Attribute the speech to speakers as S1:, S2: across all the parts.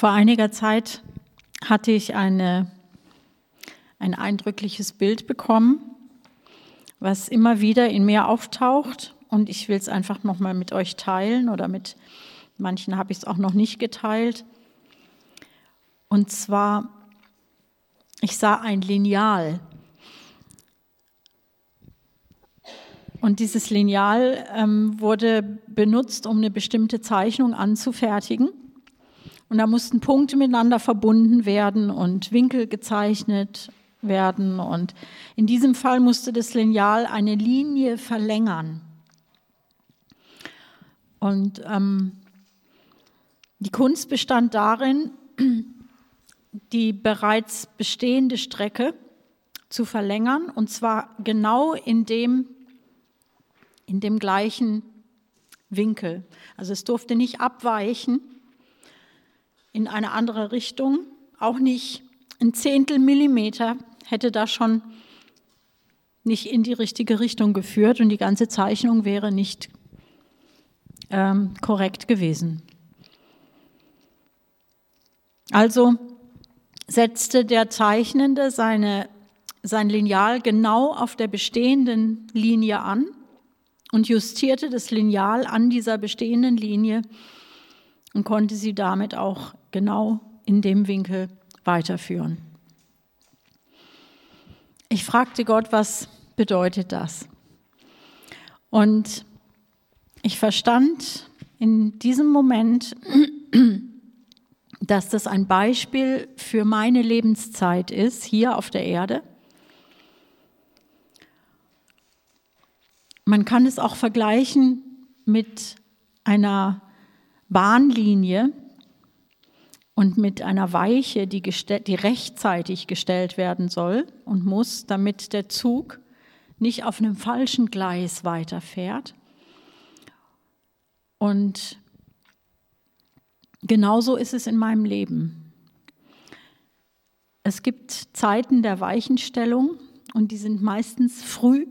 S1: Vor einiger Zeit hatte ich eine, ein eindrückliches Bild bekommen, was immer wieder in mir auftaucht. Und ich will es einfach nochmal mit euch teilen oder mit manchen habe ich es auch noch nicht geteilt. Und zwar, ich sah ein Lineal. Und dieses Lineal ähm, wurde benutzt, um eine bestimmte Zeichnung anzufertigen. Und da mussten Punkte miteinander verbunden werden und Winkel gezeichnet werden. Und in diesem Fall musste das Lineal eine Linie verlängern. Und ähm, die Kunst bestand darin, die bereits bestehende Strecke zu verlängern, und zwar genau in dem, in dem gleichen Winkel. Also es durfte nicht abweichen in eine andere Richtung, auch nicht ein Zehntel Millimeter hätte da schon nicht in die richtige Richtung geführt und die ganze Zeichnung wäre nicht ähm, korrekt gewesen. Also setzte der Zeichnende seine, sein Lineal genau auf der bestehenden Linie an und justierte das Lineal an dieser bestehenden Linie und konnte sie damit auch genau in dem Winkel weiterführen. Ich fragte Gott, was bedeutet das? Und ich verstand in diesem Moment, dass das ein Beispiel für meine Lebenszeit ist, hier auf der Erde. Man kann es auch vergleichen mit einer Bahnlinie und mit einer Weiche, die, die rechtzeitig gestellt werden soll und muss, damit der Zug nicht auf einem falschen Gleis weiterfährt. Und Genauso ist es in meinem Leben. Es gibt Zeiten der Weichenstellung und die sind meistens früh.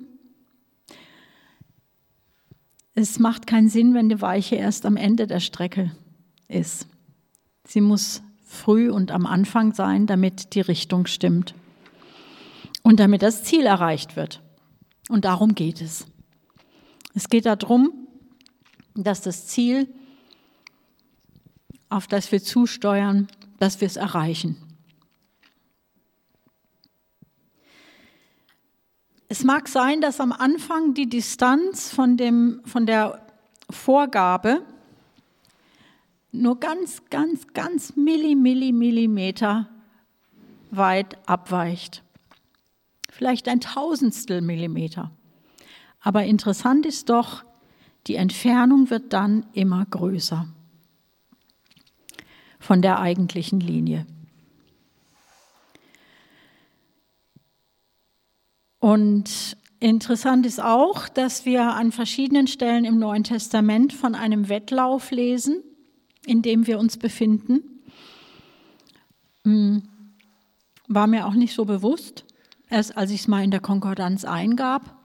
S1: Es macht keinen Sinn, wenn die Weiche erst am Ende der Strecke ist. Sie muss früh und am Anfang sein, damit die Richtung stimmt und damit das Ziel erreicht wird. Und darum geht es. Es geht darum, dass das Ziel auf das wir zusteuern, dass wir es erreichen. Es mag sein, dass am Anfang die Distanz von, dem, von der Vorgabe nur ganz, ganz, ganz Milli, Milli, Millimeter weit abweicht. Vielleicht ein Tausendstel Millimeter. Aber interessant ist doch, die Entfernung wird dann immer größer von der eigentlichen Linie. Und interessant ist auch, dass wir an verschiedenen Stellen im Neuen Testament von einem Wettlauf lesen, in dem wir uns befinden. Hm, war mir auch nicht so bewusst. Erst als ich es mal in der Konkordanz eingab,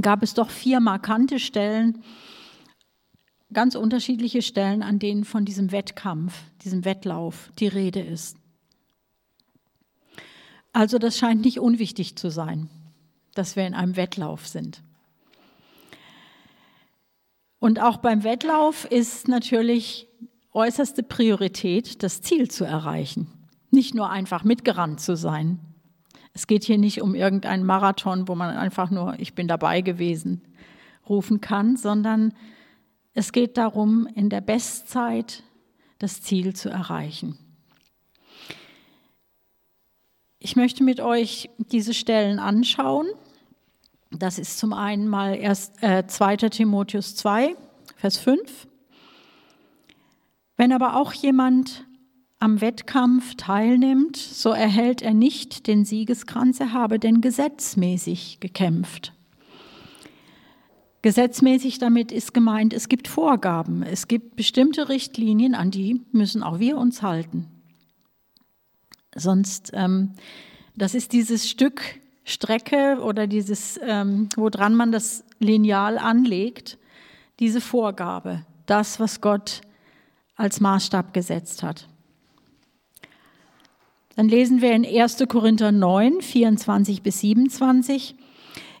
S1: gab es doch vier markante Stellen, ganz unterschiedliche Stellen, an denen von diesem Wettkampf, diesem Wettlauf die Rede ist. Also das scheint nicht unwichtig zu sein, dass wir in einem Wettlauf sind. Und auch beim Wettlauf ist natürlich äußerste Priorität, das Ziel zu erreichen, nicht nur einfach mitgerannt zu sein. Es geht hier nicht um irgendeinen Marathon, wo man einfach nur ich bin dabei gewesen rufen kann, sondern es geht darum, in der Bestzeit das Ziel zu erreichen. Ich möchte mit euch diese Stellen anschauen. Das ist zum einen mal erst äh, 2. Timotheus 2, Vers 5. Wenn aber auch jemand am Wettkampf teilnimmt, so erhält er nicht den Siegeskranz, er habe denn gesetzmäßig gekämpft. Gesetzmäßig damit ist gemeint, es gibt Vorgaben, es gibt bestimmte Richtlinien, an die müssen auch wir uns halten. Sonst, ähm, das ist dieses Stück Strecke oder dieses, ähm, woran man das Lineal anlegt, diese Vorgabe, das, was Gott als Maßstab gesetzt hat. Dann lesen wir in 1. Korinther 9, 24 bis 27.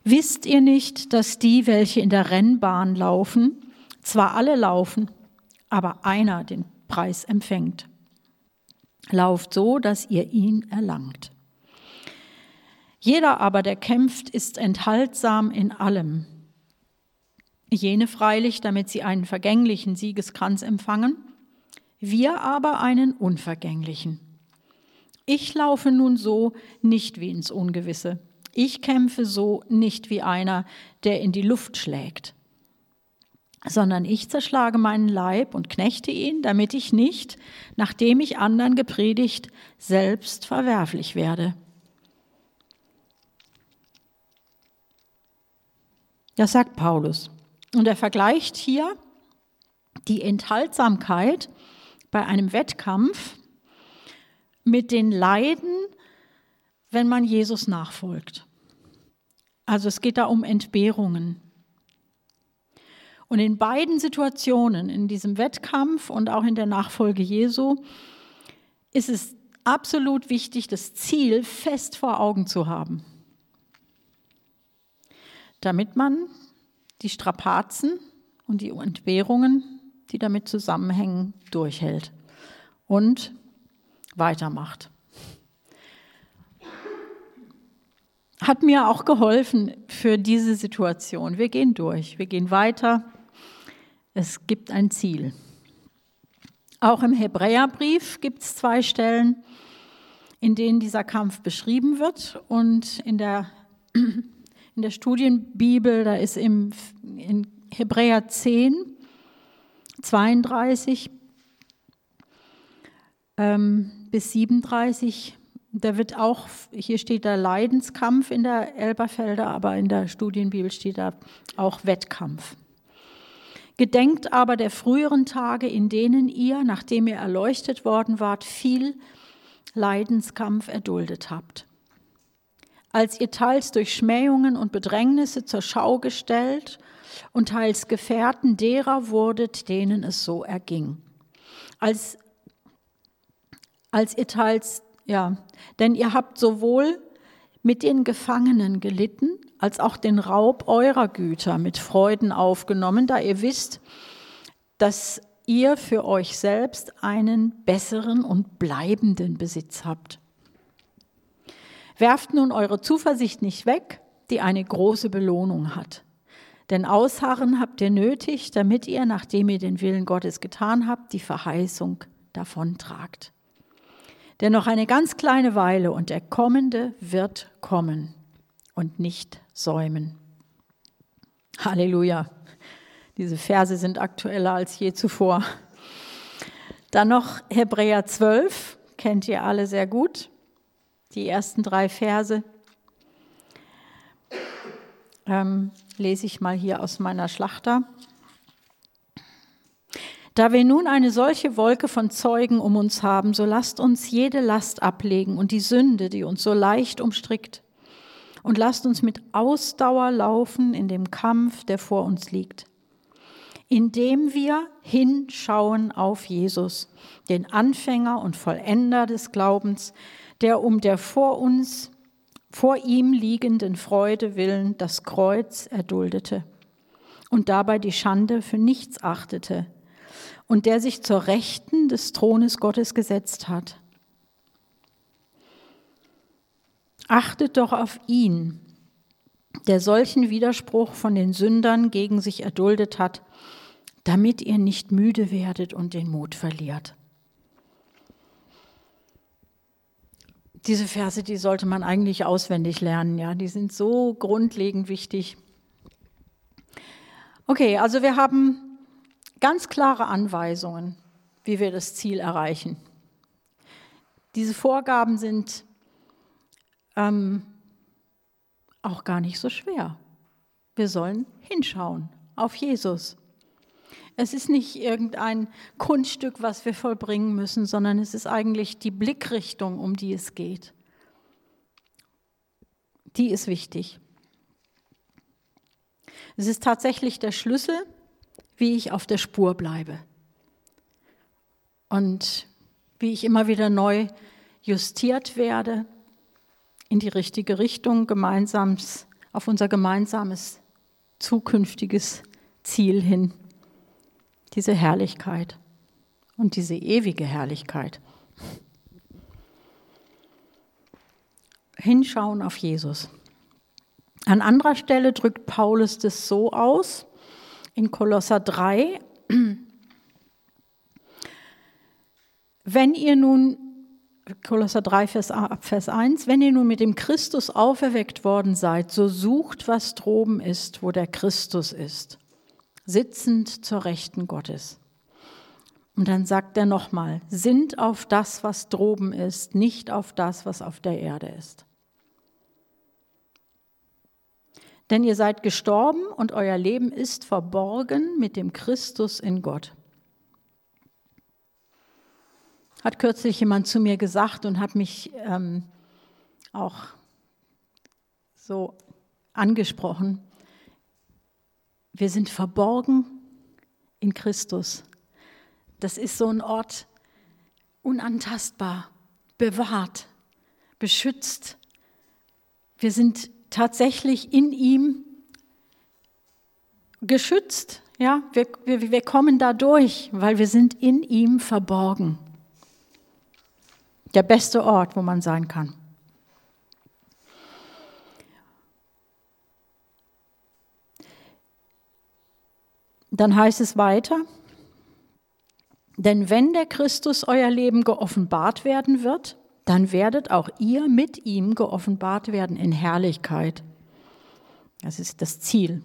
S1: Wisst ihr nicht, dass die, welche in der Rennbahn laufen, zwar alle laufen, aber einer den Preis empfängt? Lauft so, dass ihr ihn erlangt. Jeder aber, der kämpft, ist enthaltsam in allem. Jene freilich, damit sie einen vergänglichen Siegeskranz empfangen, wir aber einen unvergänglichen. Ich laufe nun so nicht wie ins Ungewisse. Ich kämpfe so nicht wie einer, der in die Luft schlägt, sondern ich zerschlage meinen Leib und knechte ihn, damit ich nicht, nachdem ich anderen gepredigt, selbst verwerflich werde. Das sagt Paulus. Und er vergleicht hier die Enthaltsamkeit bei einem Wettkampf mit den Leiden, wenn man Jesus nachfolgt. Also es geht da um Entbehrungen. Und in beiden Situationen, in diesem Wettkampf und auch in der Nachfolge Jesu, ist es absolut wichtig, das Ziel fest vor Augen zu haben, damit man die Strapazen und die Entbehrungen, die damit zusammenhängen, durchhält und weitermacht. Hat mir auch geholfen für diese Situation. Wir gehen durch, wir gehen weiter. Es gibt ein Ziel. Auch im Hebräerbrief gibt es zwei Stellen, in denen dieser Kampf beschrieben wird. Und in der, in der Studienbibel, da ist im, in Hebräer 10, 32 ähm, bis 37, da wird auch, hier steht da Leidenskampf in der Elberfelder, aber in der Studienbibel steht da auch Wettkampf. Gedenkt aber der früheren Tage, in denen ihr, nachdem ihr erleuchtet worden wart, viel Leidenskampf erduldet habt. Als ihr teils durch Schmähungen und Bedrängnisse zur Schau gestellt und teils Gefährten derer wurdet, denen es so erging. Als, als ihr teils, ja, denn ihr habt sowohl mit den Gefangenen gelitten, als auch den Raub eurer Güter mit Freuden aufgenommen, da ihr wisst, dass ihr für euch selbst einen besseren und bleibenden Besitz habt. Werft nun eure Zuversicht nicht weg, die eine große Belohnung hat. Denn Ausharren habt ihr nötig, damit ihr, nachdem ihr den Willen Gottes getan habt, die Verheißung davontragt. Denn noch eine ganz kleine Weile und der Kommende wird kommen und nicht säumen. Halleluja. Diese Verse sind aktueller als je zuvor. Dann noch Hebräer 12, kennt ihr alle sehr gut, die ersten drei Verse. Ähm, lese ich mal hier aus meiner Schlachter. Da wir nun eine solche Wolke von Zeugen um uns haben, so lasst uns jede Last ablegen und die Sünde, die uns so leicht umstrickt. Und lasst uns mit Ausdauer laufen in dem Kampf, der vor uns liegt. Indem wir hinschauen auf Jesus, den Anfänger und Vollender des Glaubens, der um der vor uns vor ihm liegenden Freude willen das Kreuz erduldete und dabei die Schande für nichts achtete und der sich zur Rechten des Thrones Gottes gesetzt hat. Achtet doch auf ihn, der solchen Widerspruch von den Sündern gegen sich erduldet hat, damit ihr nicht müde werdet und den Mut verliert. Diese Verse, die sollte man eigentlich auswendig lernen, ja, die sind so grundlegend wichtig. Okay, also wir haben ganz klare Anweisungen, wie wir das Ziel erreichen. Diese Vorgaben sind ähm, auch gar nicht so schwer. Wir sollen hinschauen auf Jesus. Es ist nicht irgendein Kunststück, was wir vollbringen müssen, sondern es ist eigentlich die Blickrichtung, um die es geht. Die ist wichtig. Es ist tatsächlich der Schlüssel, wie ich auf der Spur bleibe. Und wie ich immer wieder neu justiert werde in die richtige Richtung, gemeinsames, auf unser gemeinsames zukünftiges Ziel hin, diese Herrlichkeit und diese ewige Herrlichkeit. Hinschauen auf Jesus. An anderer Stelle drückt Paulus das so aus, in Kolosser 3, wenn ihr nun, Kolosser 3, Vers, Vers 1, wenn ihr nun mit dem Christus auferweckt worden seid, so sucht, was droben ist, wo der Christus ist, sitzend zur Rechten Gottes. Und dann sagt er nochmal, sind auf das, was droben ist, nicht auf das, was auf der Erde ist. Denn ihr seid gestorben und euer Leben ist verborgen mit dem Christus in Gott. Hat kürzlich jemand zu mir gesagt und hat mich ähm, auch so angesprochen. Wir sind verborgen in Christus. Das ist so ein Ort unantastbar, bewahrt, beschützt. Wir sind tatsächlich in ihm geschützt. Ja, wir, wir, wir kommen da durch, weil wir sind in ihm verborgen. Der beste Ort, wo man sein kann. Dann heißt es weiter, denn wenn der Christus euer Leben geoffenbart werden wird, dann werdet auch ihr mit ihm geoffenbart werden in Herrlichkeit. Das ist das Ziel.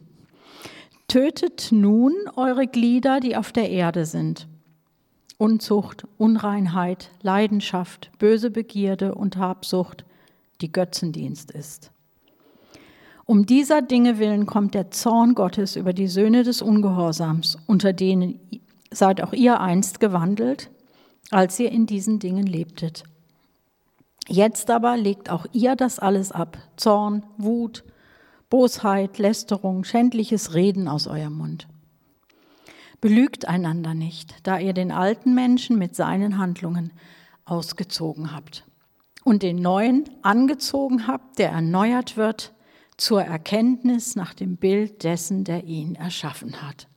S1: Tötet nun eure Glieder, die auf der Erde sind. Unzucht, Unreinheit, Leidenschaft, böse Begierde und Habsucht, die Götzendienst ist. Um dieser Dinge willen kommt der Zorn Gottes über die Söhne des Ungehorsams, unter denen seid auch ihr einst gewandelt, als ihr in diesen Dingen lebtet. Jetzt aber legt auch ihr das alles ab. Zorn, Wut, Bosheit, Lästerung, schändliches Reden aus eurem Mund. Belügt einander nicht, da ihr den alten Menschen mit seinen Handlungen ausgezogen habt und den neuen angezogen habt, der erneuert wird zur Erkenntnis nach dem Bild dessen, der ihn erschaffen hat.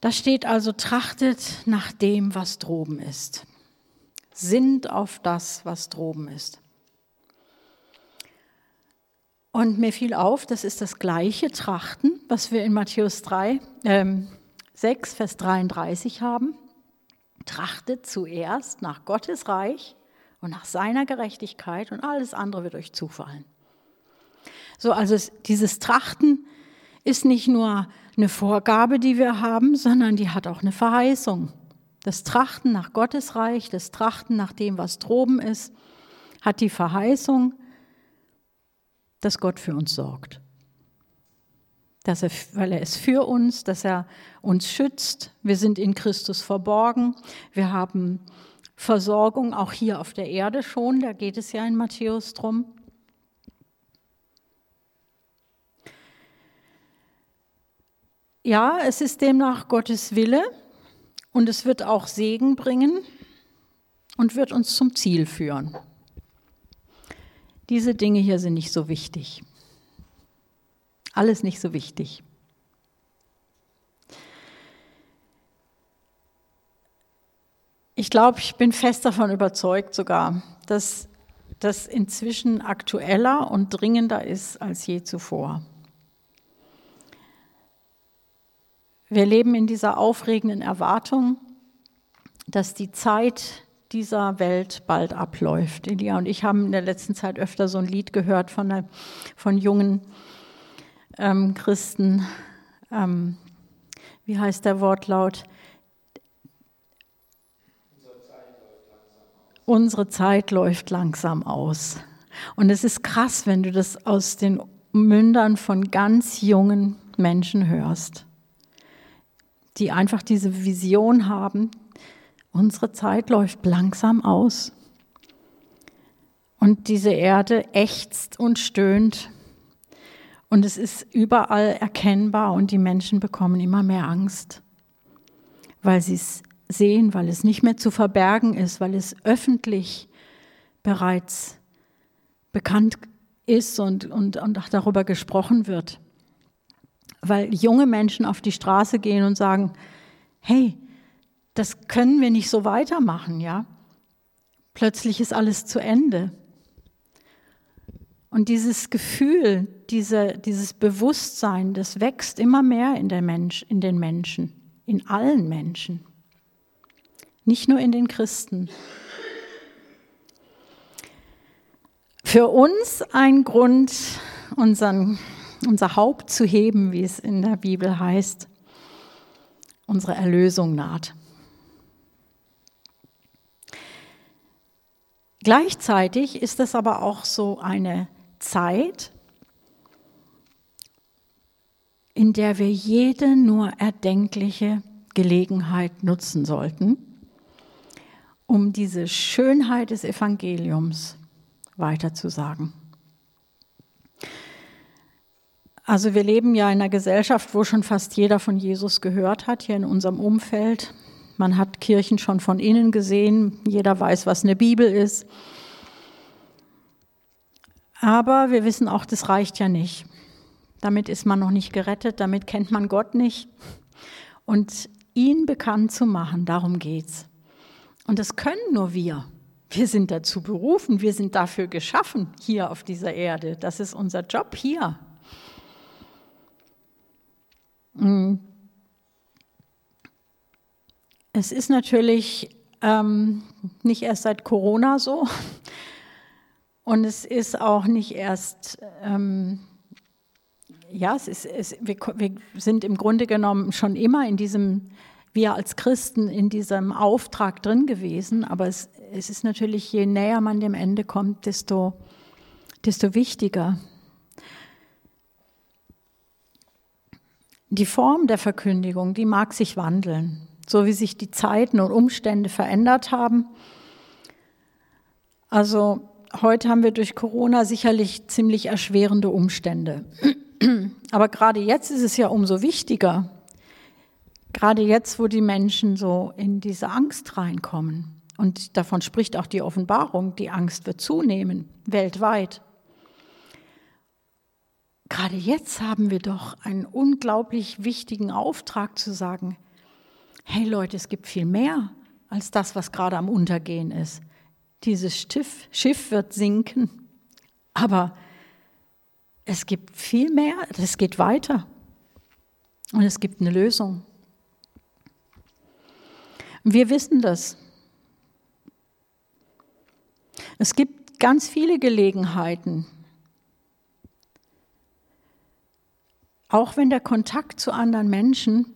S1: Da steht also, trachtet nach dem, was droben ist sind auf das, was droben ist. Und mir fiel auf, das ist das gleiche Trachten, was wir in Matthäus 3, äh, 6, Vers 33 haben. Trachtet zuerst nach Gottes Reich und nach seiner Gerechtigkeit und alles andere wird euch zufallen. So, also es, dieses Trachten ist nicht nur eine Vorgabe, die wir haben, sondern die hat auch eine Verheißung. Das Trachten nach Gottes Reich, das Trachten nach dem, was droben ist, hat die Verheißung, dass Gott für uns sorgt. Dass er, weil er ist für uns, dass er uns schützt. Wir sind in Christus verborgen. Wir haben Versorgung auch hier auf der Erde schon. Da geht es ja in Matthäus drum. Ja, es ist demnach Gottes Wille, und es wird auch Segen bringen und wird uns zum Ziel führen. Diese Dinge hier sind nicht so wichtig. Alles nicht so wichtig. Ich glaube, ich bin fest davon überzeugt sogar, dass das inzwischen aktueller und dringender ist als je zuvor. Wir leben in dieser aufregenden Erwartung, dass die Zeit dieser Welt bald abläuft. Elia und ich haben in der letzten Zeit öfter so ein Lied gehört von, der, von jungen ähm, Christen. Ähm, wie heißt der Wortlaut? Unsere Zeit läuft langsam aus. Und es ist krass, wenn du das aus den Mündern von ganz jungen Menschen hörst die einfach diese Vision haben, unsere Zeit läuft langsam aus. Und diese Erde ächzt und stöhnt. Und es ist überall erkennbar und die Menschen bekommen immer mehr Angst, weil sie es sehen, weil es nicht mehr zu verbergen ist, weil es öffentlich bereits bekannt ist und, und, und auch darüber gesprochen wird. Weil junge Menschen auf die Straße gehen und sagen, hey, das können wir nicht so weitermachen, ja. Plötzlich ist alles zu Ende. Und dieses Gefühl, diese, dieses Bewusstsein, das wächst immer mehr in, der Mensch, in den Menschen, in allen Menschen, nicht nur in den Christen. Für uns ein Grund, unseren, unser Haupt zu heben, wie es in der Bibel heißt, unsere Erlösung naht. Gleichzeitig ist es aber auch so eine Zeit, in der wir jede nur erdenkliche Gelegenheit nutzen sollten, um diese Schönheit des Evangeliums weiterzusagen. Also wir leben ja in einer Gesellschaft, wo schon fast jeder von Jesus gehört hat, hier in unserem Umfeld. Man hat Kirchen schon von innen gesehen, jeder weiß, was eine Bibel ist. Aber wir wissen auch, das reicht ja nicht. Damit ist man noch nicht gerettet, damit kennt man Gott nicht. Und ihn bekannt zu machen, darum geht's. Und das können nur wir. Wir sind dazu berufen, wir sind dafür geschaffen hier auf dieser Erde. Das ist unser Job hier. Mm. Es ist natürlich ähm, nicht erst seit Corona so und es ist auch nicht erst, ähm, ja, es ist, es, wir, wir sind im Grunde genommen schon immer in diesem wir als Christen in diesem Auftrag drin gewesen, aber es, es ist natürlich, je näher man dem Ende kommt, desto, desto wichtiger. Die Form der Verkündigung, die mag sich wandeln, so wie sich die Zeiten und Umstände verändert haben. Also heute haben wir durch Corona sicherlich ziemlich erschwerende Umstände. Aber gerade jetzt ist es ja umso wichtiger, Gerade jetzt, wo die Menschen so in diese Angst reinkommen. Und davon spricht auch die Offenbarung, die Angst wird zunehmen, weltweit. Gerade jetzt haben wir doch einen unglaublich wichtigen Auftrag zu sagen, hey Leute, es gibt viel mehr als das, was gerade am Untergehen ist. Dieses Schiff, Schiff wird sinken, aber es gibt viel mehr, es geht weiter und es gibt eine Lösung. Wir wissen das. Es gibt ganz viele Gelegenheiten, auch wenn der Kontakt zu anderen Menschen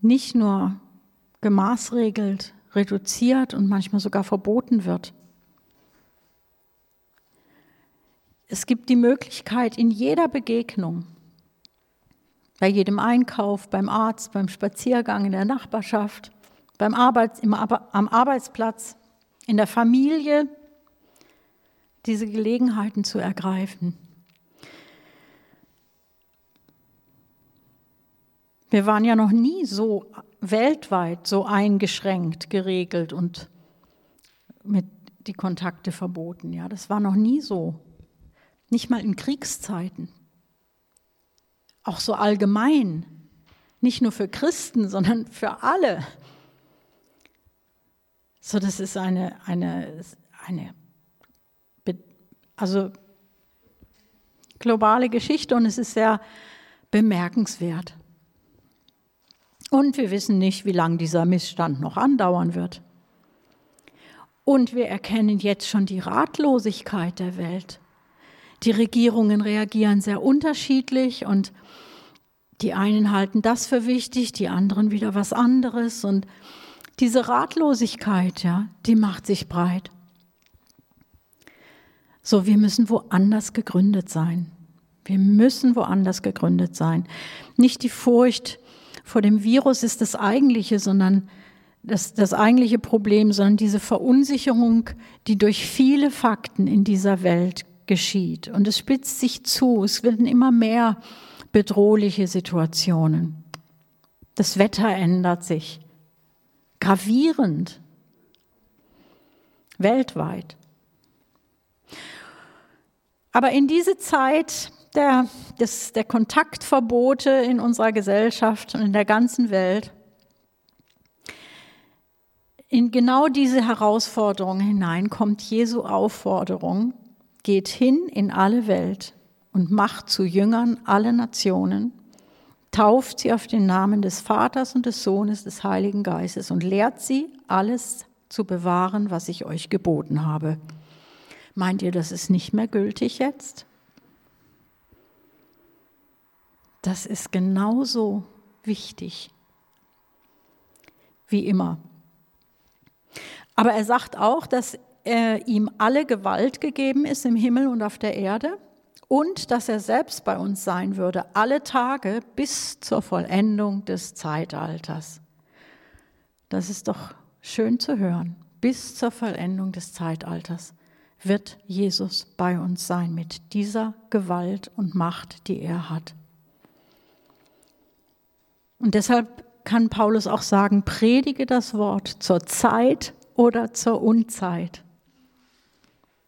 S1: nicht nur gemaßregelt, reduziert und manchmal sogar verboten wird. Es gibt die Möglichkeit in jeder Begegnung, bei jedem Einkauf, beim Arzt, beim Spaziergang in der Nachbarschaft, beim Arbeits, im, am Arbeitsplatz, in der Familie, diese Gelegenheiten zu ergreifen. Wir waren ja noch nie so weltweit so eingeschränkt, geregelt und mit die Kontakte verboten. Ja, das war noch nie so. Nicht mal in Kriegszeiten. Auch so allgemein. Nicht nur für Christen, sondern für alle. So, das ist eine, eine, eine also globale Geschichte und es ist sehr bemerkenswert. Und wir wissen nicht, wie lange dieser Missstand noch andauern wird. Und wir erkennen jetzt schon die Ratlosigkeit der Welt. Die Regierungen reagieren sehr unterschiedlich und die einen halten das für wichtig, die anderen wieder was anderes und diese Ratlosigkeit, ja, die macht sich breit. So, wir müssen woanders gegründet sein. Wir müssen woanders gegründet sein. Nicht die Furcht vor dem Virus ist das eigentliche, sondern das, das eigentliche Problem, sondern diese Verunsicherung, die durch viele Fakten in dieser Welt geschieht. Und es spitzt sich zu. Es werden immer mehr bedrohliche Situationen. Das Wetter ändert sich. Gravierend. Weltweit. Aber in diese Zeit der, des, der Kontaktverbote in unserer Gesellschaft und in der ganzen Welt, in genau diese Herausforderung hinein kommt Jesu Aufforderung, geht hin in alle Welt und macht zu Jüngern alle Nationen, tauft sie auf den Namen des Vaters und des Sohnes des Heiligen Geistes und lehrt sie, alles zu bewahren, was ich euch geboten habe. Meint ihr, das ist nicht mehr gültig jetzt? Das ist genauso wichtig wie immer. Aber er sagt auch, dass äh, ihm alle Gewalt gegeben ist im Himmel und auf der Erde und dass er selbst bei uns sein würde, alle Tage bis zur Vollendung des Zeitalters. Das ist doch schön zu hören. Bis zur Vollendung des Zeitalters wird Jesus bei uns sein mit dieser Gewalt und Macht, die er hat. Und deshalb kann Paulus auch sagen, predige das Wort zur Zeit oder zur Unzeit.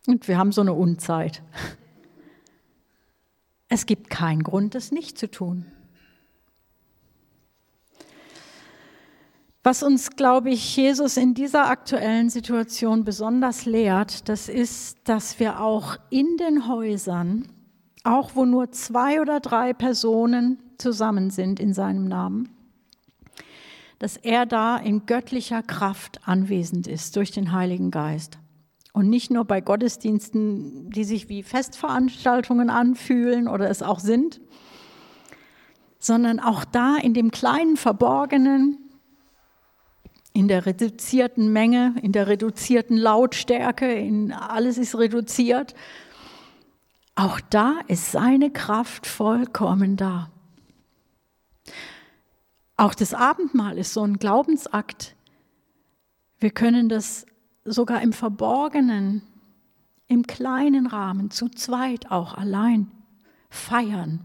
S1: Und wir haben so eine Unzeit. Es gibt keinen Grund, es nicht zu tun. Was uns, glaube ich, Jesus in dieser aktuellen Situation besonders lehrt, das ist, dass wir auch in den Häusern, auch wo nur zwei oder drei Personen zusammen sind in seinem Namen, dass er da in göttlicher Kraft anwesend ist durch den Heiligen Geist. Und nicht nur bei Gottesdiensten, die sich wie Festveranstaltungen anfühlen oder es auch sind, sondern auch da in dem kleinen Verborgenen, in der reduzierten Menge, in der reduzierten Lautstärke, in alles ist reduziert. Auch da ist seine Kraft vollkommen da. Auch das Abendmahl ist so ein Glaubensakt. Wir können das sogar im Verborgenen, im kleinen Rahmen, zu zweit auch allein feiern.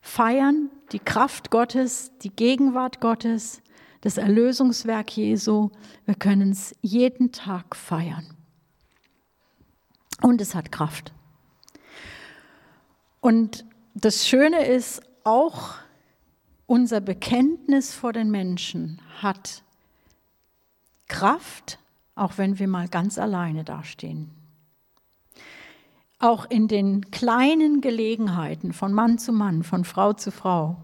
S1: Feiern die Kraft Gottes, die Gegenwart Gottes, das Erlösungswerk Jesu. Wir können es jeden Tag feiern. Und es hat Kraft. Und das Schöne ist, auch unser Bekenntnis vor den Menschen hat Kraft auch wenn wir mal ganz alleine dastehen. Auch in den kleinen Gelegenheiten von Mann zu Mann, von Frau zu Frau,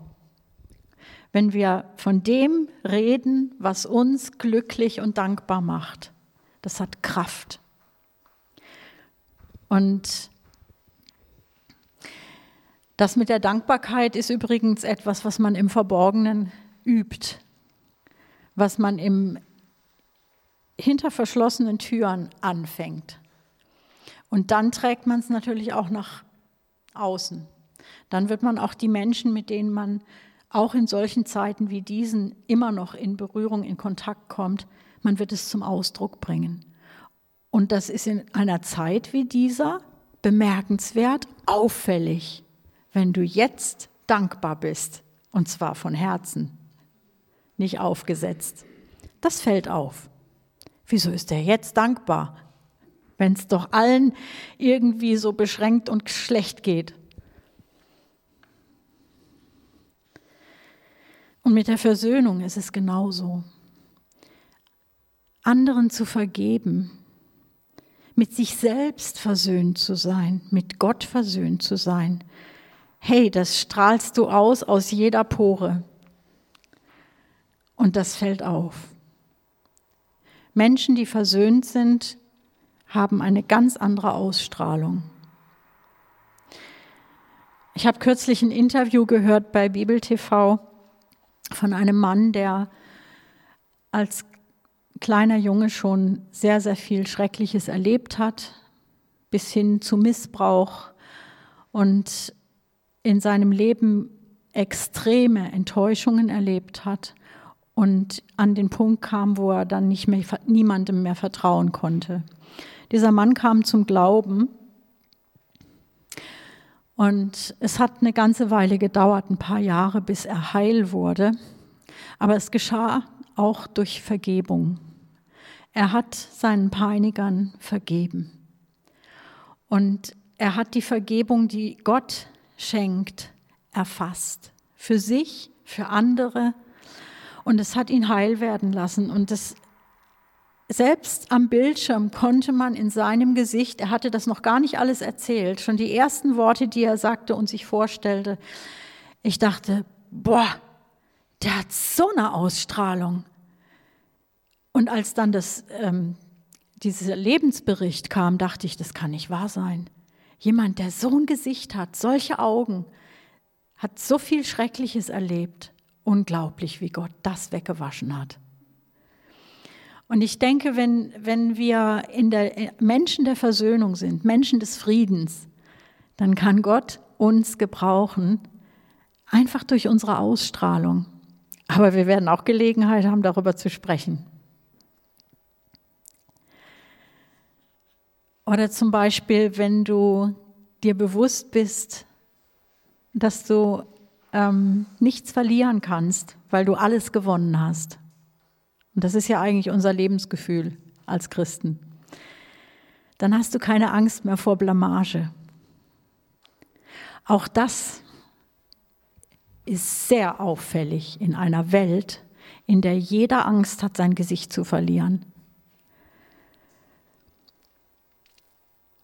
S1: wenn wir von dem reden, was uns glücklich und dankbar macht, das hat Kraft. Und das mit der Dankbarkeit ist übrigens etwas, was man im Verborgenen übt, was man im hinter verschlossenen Türen anfängt. Und dann trägt man es natürlich auch nach außen. Dann wird man auch die Menschen, mit denen man auch in solchen Zeiten wie diesen immer noch in Berührung, in Kontakt kommt, man wird es zum Ausdruck bringen. Und das ist in einer Zeit wie dieser bemerkenswert, auffällig, wenn du jetzt dankbar bist, und zwar von Herzen, nicht aufgesetzt. Das fällt auf. Wieso ist er jetzt dankbar, wenn es doch allen irgendwie so beschränkt und schlecht geht? Und mit der Versöhnung ist es genauso. Anderen zu vergeben, mit sich selbst versöhnt zu sein, mit Gott versöhnt zu sein. Hey, das strahlst du aus aus jeder Pore. Und das fällt auf. Menschen, die versöhnt sind, haben eine ganz andere Ausstrahlung. Ich habe kürzlich ein Interview gehört bei Bibel TV von einem Mann, der als kleiner Junge schon sehr, sehr viel Schreckliches erlebt hat, bis hin zu Missbrauch und in seinem Leben extreme Enttäuschungen erlebt hat und an den Punkt kam, wo er dann nicht mehr, niemandem mehr vertrauen konnte. Dieser Mann kam zum Glauben und es hat eine ganze Weile gedauert, ein paar Jahre, bis er heil wurde. Aber es geschah auch durch Vergebung. Er hat seinen Peinigern vergeben. Und er hat die Vergebung, die Gott schenkt, erfasst. Für sich, für andere. Und es hat ihn heil werden lassen. Und das, selbst am Bildschirm konnte man in seinem Gesicht, er hatte das noch gar nicht alles erzählt, schon die ersten Worte, die er sagte und sich vorstellte, ich dachte, boah, der hat so eine Ausstrahlung. Und als dann das, ähm, dieser Lebensbericht kam, dachte ich, das kann nicht wahr sein. Jemand, der so ein Gesicht hat, solche Augen, hat so viel Schreckliches erlebt. Unglaublich, wie Gott das weggewaschen hat. Und ich denke, wenn, wenn wir in der Menschen der Versöhnung sind, Menschen des Friedens, dann kann Gott uns gebrauchen, einfach durch unsere Ausstrahlung. Aber wir werden auch Gelegenheit haben, darüber zu sprechen. Oder zum Beispiel, wenn du dir bewusst bist, dass du ähm, nichts verlieren kannst, weil du alles gewonnen hast. Und das ist ja eigentlich unser Lebensgefühl als Christen. Dann hast du keine Angst mehr vor Blamage. Auch das ist sehr auffällig in einer Welt, in der jeder Angst hat, sein Gesicht zu verlieren.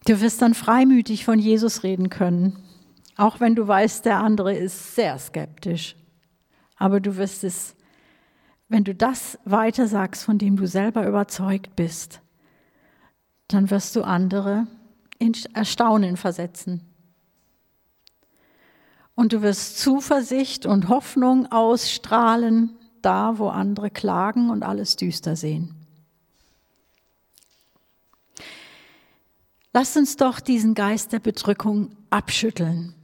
S1: Du wirst dann freimütig von Jesus reden können, auch wenn du weißt, der andere ist sehr skeptisch. Aber du wirst es, wenn du das weiter sagst, von dem du selber überzeugt bist, dann wirst du andere in Erstaunen versetzen. Und du wirst Zuversicht und Hoffnung ausstrahlen, da wo andere klagen und alles düster sehen. Lasst uns doch diesen Geist der Bedrückung abschütteln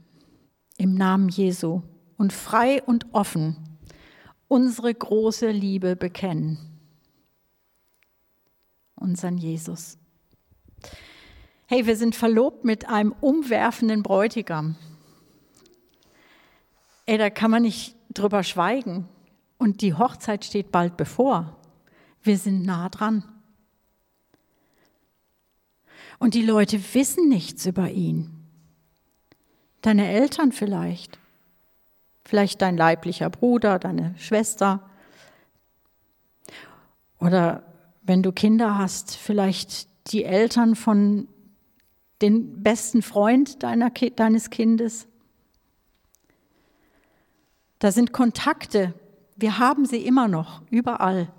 S1: im Namen Jesu und frei und offen unsere große Liebe bekennen. Unseren Jesus. Hey, wir sind verlobt mit einem umwerfenden Bräutigam. Ey, da kann man nicht drüber schweigen. Und die Hochzeit steht bald bevor. Wir sind nah dran. Und die Leute wissen nichts über ihn. Deine Eltern vielleicht. Vielleicht dein leiblicher Bruder, deine Schwester. Oder wenn du Kinder hast, vielleicht die Eltern von dem besten Freund deiner, deines Kindes. Da sind Kontakte. Wir haben sie immer noch, überall.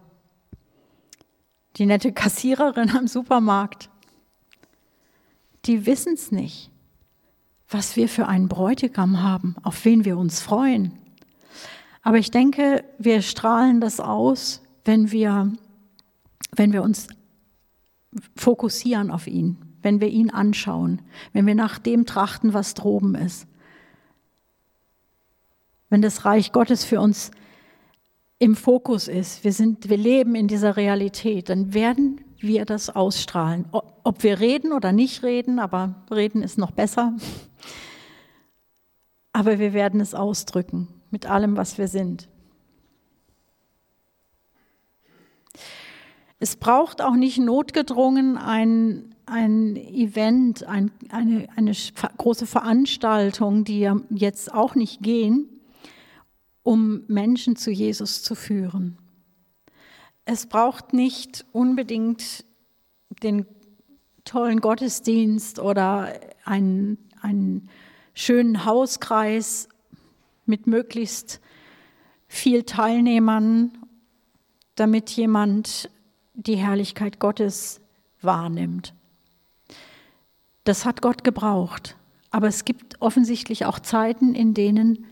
S1: Die nette Kassiererin am Supermarkt die wissen es nicht, was wir für einen Bräutigam haben, auf wen wir uns freuen. Aber ich denke, wir strahlen das aus, wenn wir, wenn wir uns fokussieren auf ihn, wenn wir ihn anschauen, wenn wir nach dem trachten, was droben ist. Wenn das Reich Gottes für uns im Fokus ist, wir, sind, wir leben in dieser Realität, dann werden wir das ausstrahlen. Ob wir reden oder nicht reden, aber reden ist noch besser. Aber wir werden es ausdrücken mit allem, was wir sind. Es braucht auch nicht notgedrungen ein, ein Event, ein, eine, eine große Veranstaltung, die ja jetzt auch nicht gehen, um Menschen zu Jesus zu führen. Es braucht nicht unbedingt den tollen Gottesdienst oder einen, einen schönen Hauskreis mit möglichst viel Teilnehmern, damit jemand die Herrlichkeit Gottes wahrnimmt. Das hat Gott gebraucht. Aber es gibt offensichtlich auch Zeiten, in denen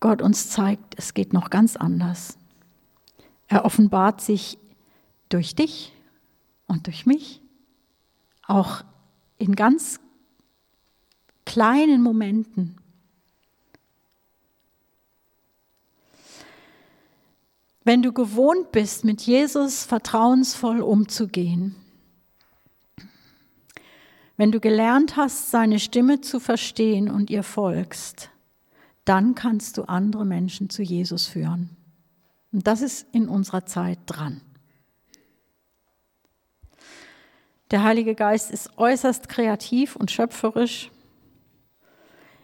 S1: Gott uns zeigt, es geht noch ganz anders. Er offenbart sich durch dich und durch mich, auch in ganz kleinen Momenten. Wenn du gewohnt bist, mit Jesus vertrauensvoll umzugehen, wenn du gelernt hast, seine Stimme zu verstehen und ihr folgst, dann kannst du andere Menschen zu Jesus führen. Und das ist in unserer Zeit dran. Der Heilige Geist ist äußerst kreativ und schöpferisch.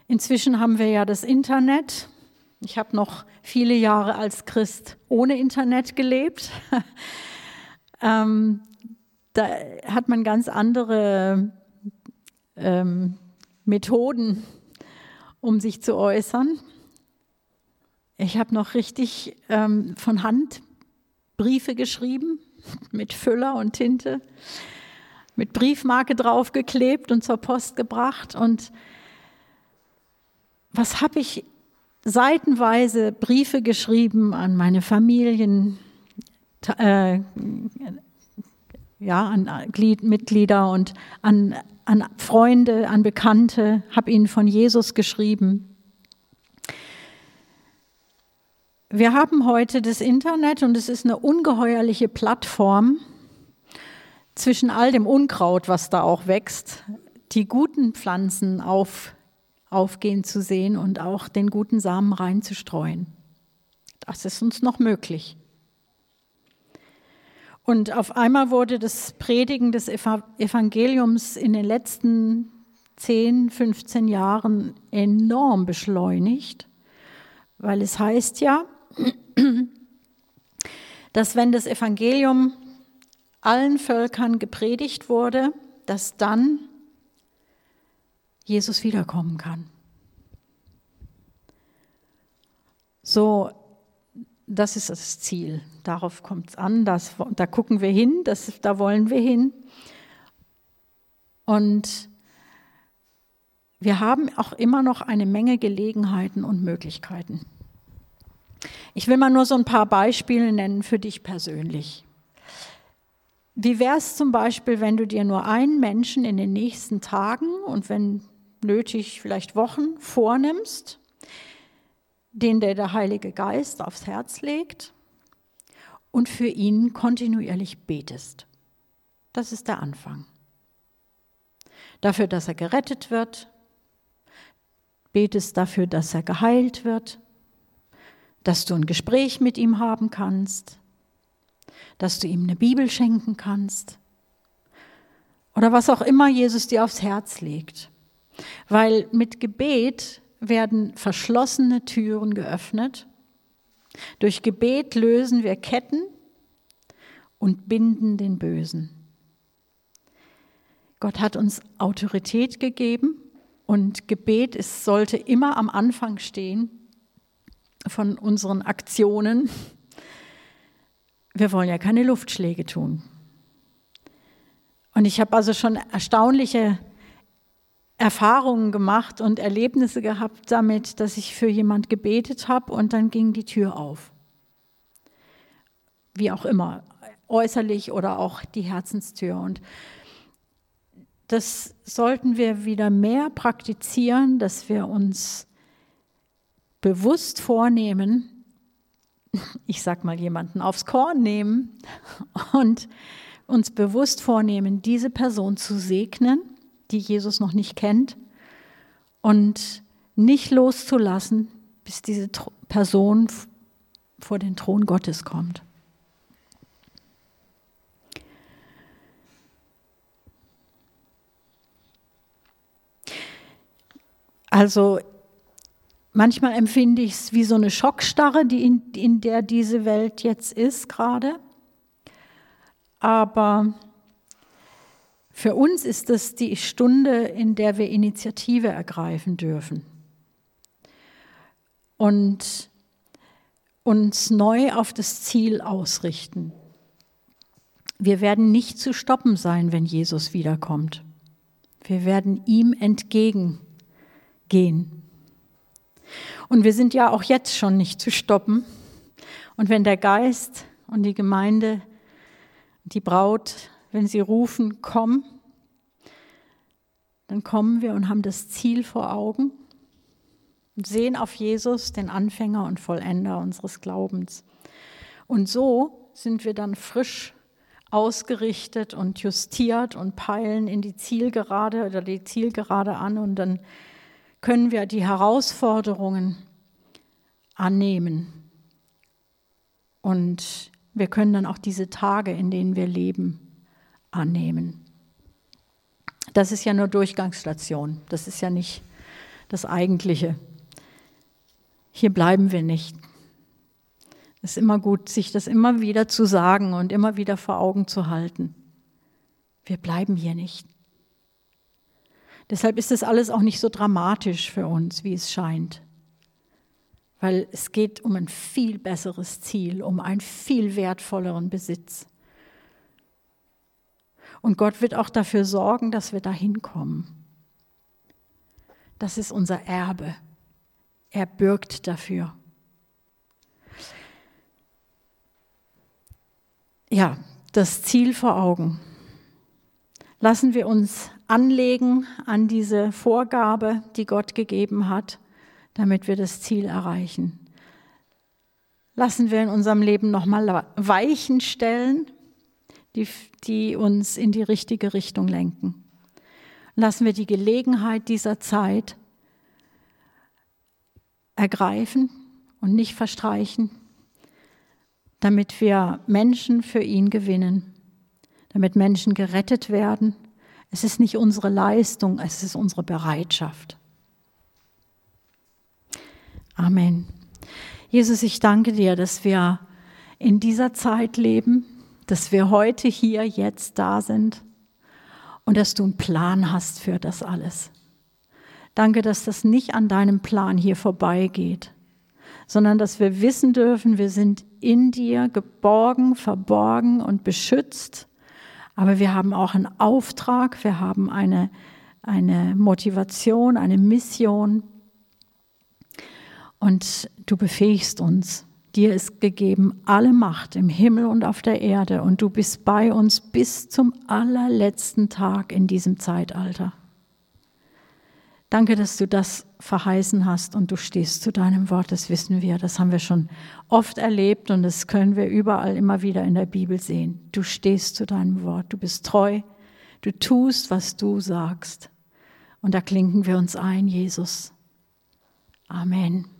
S1: Inzwischen haben wir ja das Internet. Ich habe noch viele Jahre als Christ ohne Internet gelebt. ähm, da hat man ganz andere ähm, Methoden, um sich zu äußern. Ich habe noch richtig ähm, von Hand Briefe geschrieben mit Füller und Tinte mit Briefmarke draufgeklebt und zur Post gebracht. Und was habe ich seitenweise Briefe geschrieben an meine Familien, äh, ja, an Mitglieder und an, an Freunde, an Bekannte, habe ihnen von Jesus geschrieben. Wir haben heute das Internet und es ist eine ungeheuerliche Plattform, zwischen all dem Unkraut, was da auch wächst, die guten Pflanzen auf, aufgehen zu sehen und auch den guten Samen reinzustreuen. Das ist uns noch möglich. Und auf einmal wurde das Predigen des Evangeliums in den letzten 10, 15 Jahren enorm beschleunigt, weil es heißt ja, dass wenn das Evangelium allen Völkern gepredigt wurde, dass dann Jesus wiederkommen kann. So, das ist das Ziel. Darauf kommt es an. Das, da gucken wir hin, das, da wollen wir hin. Und wir haben auch immer noch eine Menge Gelegenheiten und Möglichkeiten. Ich will mal nur so ein paar Beispiele nennen für dich persönlich. Wie wäre es zum Beispiel, wenn du dir nur einen Menschen in den nächsten Tagen und wenn nötig vielleicht Wochen vornimmst, den der, der Heilige Geist aufs Herz legt und für ihn kontinuierlich betest. Das ist der Anfang. Dafür, dass er gerettet wird, betest dafür, dass er geheilt wird, dass du ein Gespräch mit ihm haben kannst, dass du ihm eine Bibel schenken kannst oder was auch immer Jesus dir aufs Herz legt. Weil mit Gebet werden verschlossene Türen geöffnet. Durch Gebet lösen wir Ketten und binden den Bösen. Gott hat uns Autorität gegeben und Gebet ist, sollte immer am Anfang stehen von unseren Aktionen wir wollen ja keine Luftschläge tun. Und ich habe also schon erstaunliche Erfahrungen gemacht und Erlebnisse gehabt damit, dass ich für jemand gebetet habe und dann ging die Tür auf. Wie auch immer, äußerlich oder auch die Herzenstür. Und das sollten wir wieder mehr praktizieren, dass wir uns bewusst vornehmen, ich sag mal, jemanden aufs Korn nehmen und uns bewusst vornehmen, diese Person zu segnen, die Jesus noch nicht kennt, und nicht loszulassen, bis diese Person vor den Thron Gottes kommt. Also Manchmal empfinde ich es wie so eine Schockstarre, die in, in der diese Welt jetzt ist gerade. Aber für uns ist es die Stunde, in der wir Initiative ergreifen dürfen und uns neu auf das Ziel ausrichten. Wir werden nicht zu stoppen sein, wenn Jesus wiederkommt. Wir werden ihm entgegengehen. Und wir sind ja auch jetzt schon nicht zu stoppen. Und wenn der Geist und die Gemeinde, die Braut, wenn sie rufen, komm, dann kommen wir und haben das Ziel vor Augen und sehen auf Jesus, den Anfänger und Vollender unseres Glaubens. Und so sind wir dann frisch ausgerichtet und justiert und peilen in die Zielgerade oder die Zielgerade an und dann können wir die Herausforderungen annehmen Und wir können dann auch diese Tage, in denen wir leben, annehmen. Das ist ja nur Durchgangsstation. Das ist ja nicht das Eigentliche. Hier bleiben wir nicht. Es ist immer gut, sich das immer wieder zu sagen und immer wieder vor Augen zu halten. Wir bleiben hier nicht. Deshalb ist das alles auch nicht so dramatisch für uns, wie es scheint. Weil es geht um ein viel besseres Ziel, um einen viel wertvolleren Besitz. Und Gott wird auch dafür sorgen, dass wir dahin kommen. Das ist unser Erbe. Er bürgt dafür. Ja, das Ziel vor Augen. Lassen wir uns anlegen an diese Vorgabe, die Gott gegeben hat, damit wir das Ziel erreichen. Lassen wir in unserem Leben nochmal Weichen stellen, die, die uns in die richtige Richtung lenken. Lassen wir die Gelegenheit dieser Zeit ergreifen und nicht verstreichen, damit wir Menschen für ihn gewinnen, damit Menschen gerettet werden. Es ist nicht unsere Leistung, es ist unsere Bereitschaft. Amen. Jesus, ich danke dir, dass wir in dieser Zeit leben, dass wir heute hier, jetzt da sind und dass du einen Plan hast für das alles. Danke, dass das nicht an deinem Plan hier vorbeigeht, sondern dass wir wissen dürfen, wir sind in dir geborgen, verborgen und beschützt. Aber wir haben auch einen Auftrag, wir haben eine, eine Motivation, eine Mission. Und du befähigst uns. Dir ist gegeben alle Macht im Himmel und auf der Erde und du bist bei uns bis zum allerletzten Tag in diesem Zeitalter. Danke, dass du das verheißen hast und du stehst zu deinem Wort, das wissen wir, das haben wir schon oft erlebt und das können wir überall immer wieder in der Bibel sehen. Du stehst zu deinem Wort, du bist treu, du tust, was du sagst. Und da klinken wir uns ein, Jesus. Amen.